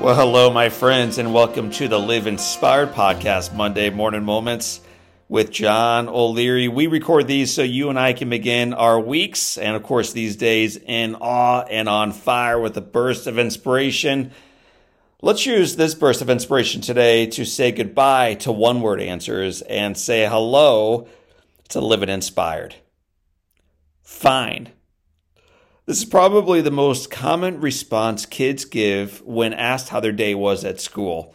Well, hello, my friends, and welcome to the Live Inspired Podcast Monday Morning Moments with John O'Leary. We record these so you and I can begin our weeks, and of course, these days in awe and on fire with a burst of inspiration. Let's use this burst of inspiration today to say goodbye to one word answers and say hello to living inspired. Fine. This is probably the most common response kids give when asked how their day was at school.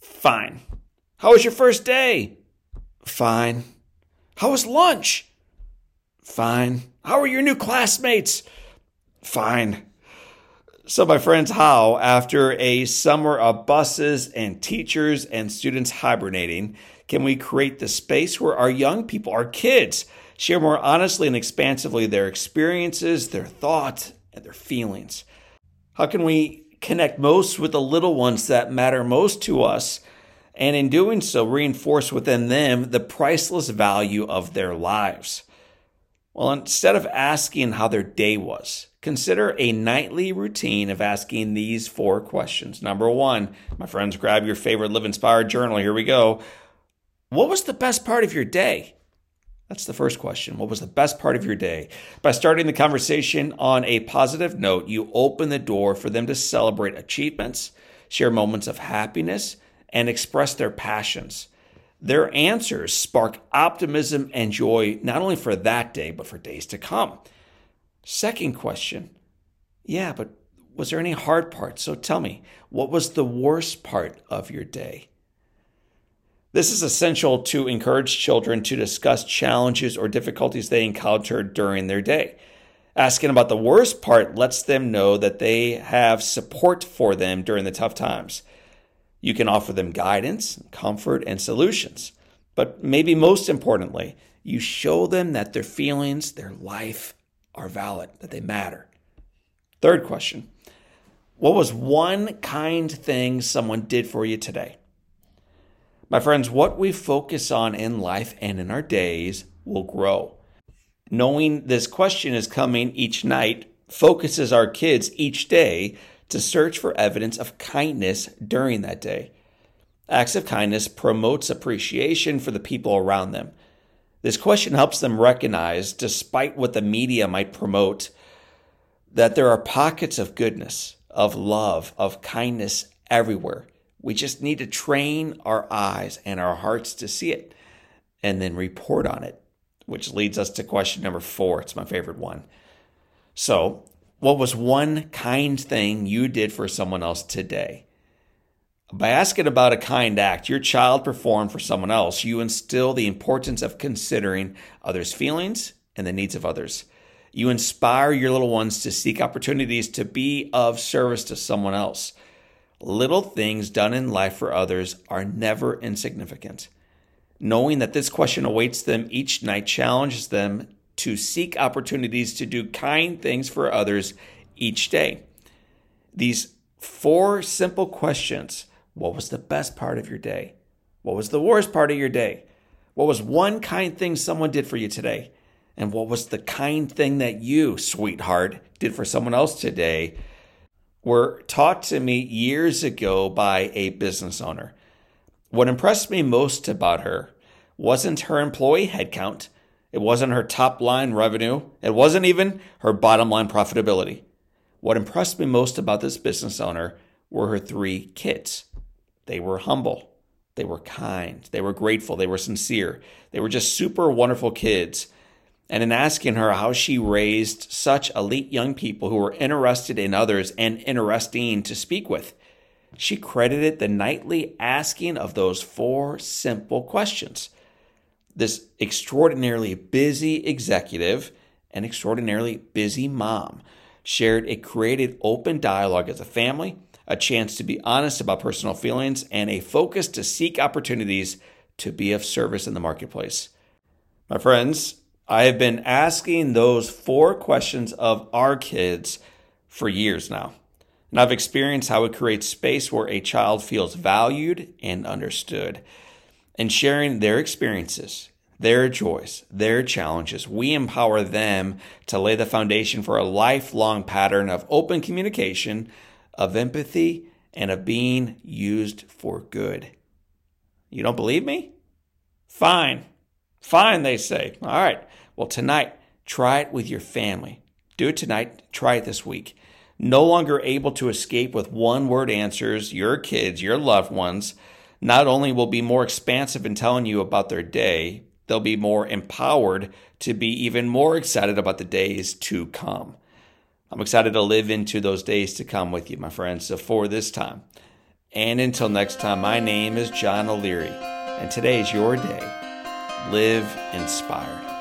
Fine. How was your first day? Fine. How was lunch? Fine. How are your new classmates? Fine. So, my friends, how, after a summer of buses and teachers and students hibernating, can we create the space where our young people, our kids, share more honestly and expansively their experiences, their thoughts, and their feelings? How can we connect most with the little ones that matter most to us? And in doing so, reinforce within them the priceless value of their lives. Well, instead of asking how their day was, consider a nightly routine of asking these four questions. Number one, my friends, grab your favorite Live Inspired journal. Here we go. What was the best part of your day? That's the first question. What was the best part of your day? By starting the conversation on a positive note, you open the door for them to celebrate achievements, share moments of happiness, and express their passions. Their answers spark optimism and joy not only for that day, but for days to come. Second question Yeah, but was there any hard part? So tell me, what was the worst part of your day? This is essential to encourage children to discuss challenges or difficulties they encountered during their day. Asking about the worst part lets them know that they have support for them during the tough times. You can offer them guidance, comfort, and solutions. But maybe most importantly, you show them that their feelings, their life are valid, that they matter. Third question What was one kind thing someone did for you today? My friends, what we focus on in life and in our days will grow. Knowing this question is coming each night focuses our kids each day to search for evidence of kindness during that day. Acts of kindness promotes appreciation for the people around them. This question helps them recognize, despite what the media might promote, that there are pockets of goodness, of love, of kindness everywhere. We just need to train our eyes and our hearts to see it and then report on it, which leads us to question number four. It's my favorite one. So, what was one kind thing you did for someone else today? By asking about a kind act your child performed for someone else, you instill the importance of considering others' feelings and the needs of others. You inspire your little ones to seek opportunities to be of service to someone else. Little things done in life for others are never insignificant. Knowing that this question awaits them each night challenges them to seek opportunities to do kind things for others each day. These four simple questions What was the best part of your day? What was the worst part of your day? What was one kind thing someone did for you today? And what was the kind thing that you, sweetheart, did for someone else today? Were taught to me years ago by a business owner. What impressed me most about her wasn't her employee headcount, it wasn't her top line revenue, it wasn't even her bottom line profitability. What impressed me most about this business owner were her three kids. They were humble, they were kind, they were grateful, they were sincere, they were just super wonderful kids and in asking her how she raised such elite young people who were interested in others and interesting to speak with. She credited the nightly asking of those four simple questions. This extraordinarily busy executive and extraordinarily busy mom shared a created open dialogue as a family, a chance to be honest about personal feelings, and a focus to seek opportunities to be of service in the marketplace. My friends, I have been asking those four questions of our kids for years now. And I've experienced how it creates space where a child feels valued and understood. And sharing their experiences, their joys, their challenges, we empower them to lay the foundation for a lifelong pattern of open communication, of empathy, and of being used for good. You don't believe me? Fine. Fine, they say. All right. Well, tonight, try it with your family. Do it tonight. Try it this week. No longer able to escape with one word answers, your kids, your loved ones, not only will be more expansive in telling you about their day, they'll be more empowered to be even more excited about the days to come. I'm excited to live into those days to come with you, my friends. So for this time, and until next time, my name is John O'Leary, and today is your day. Live inspired.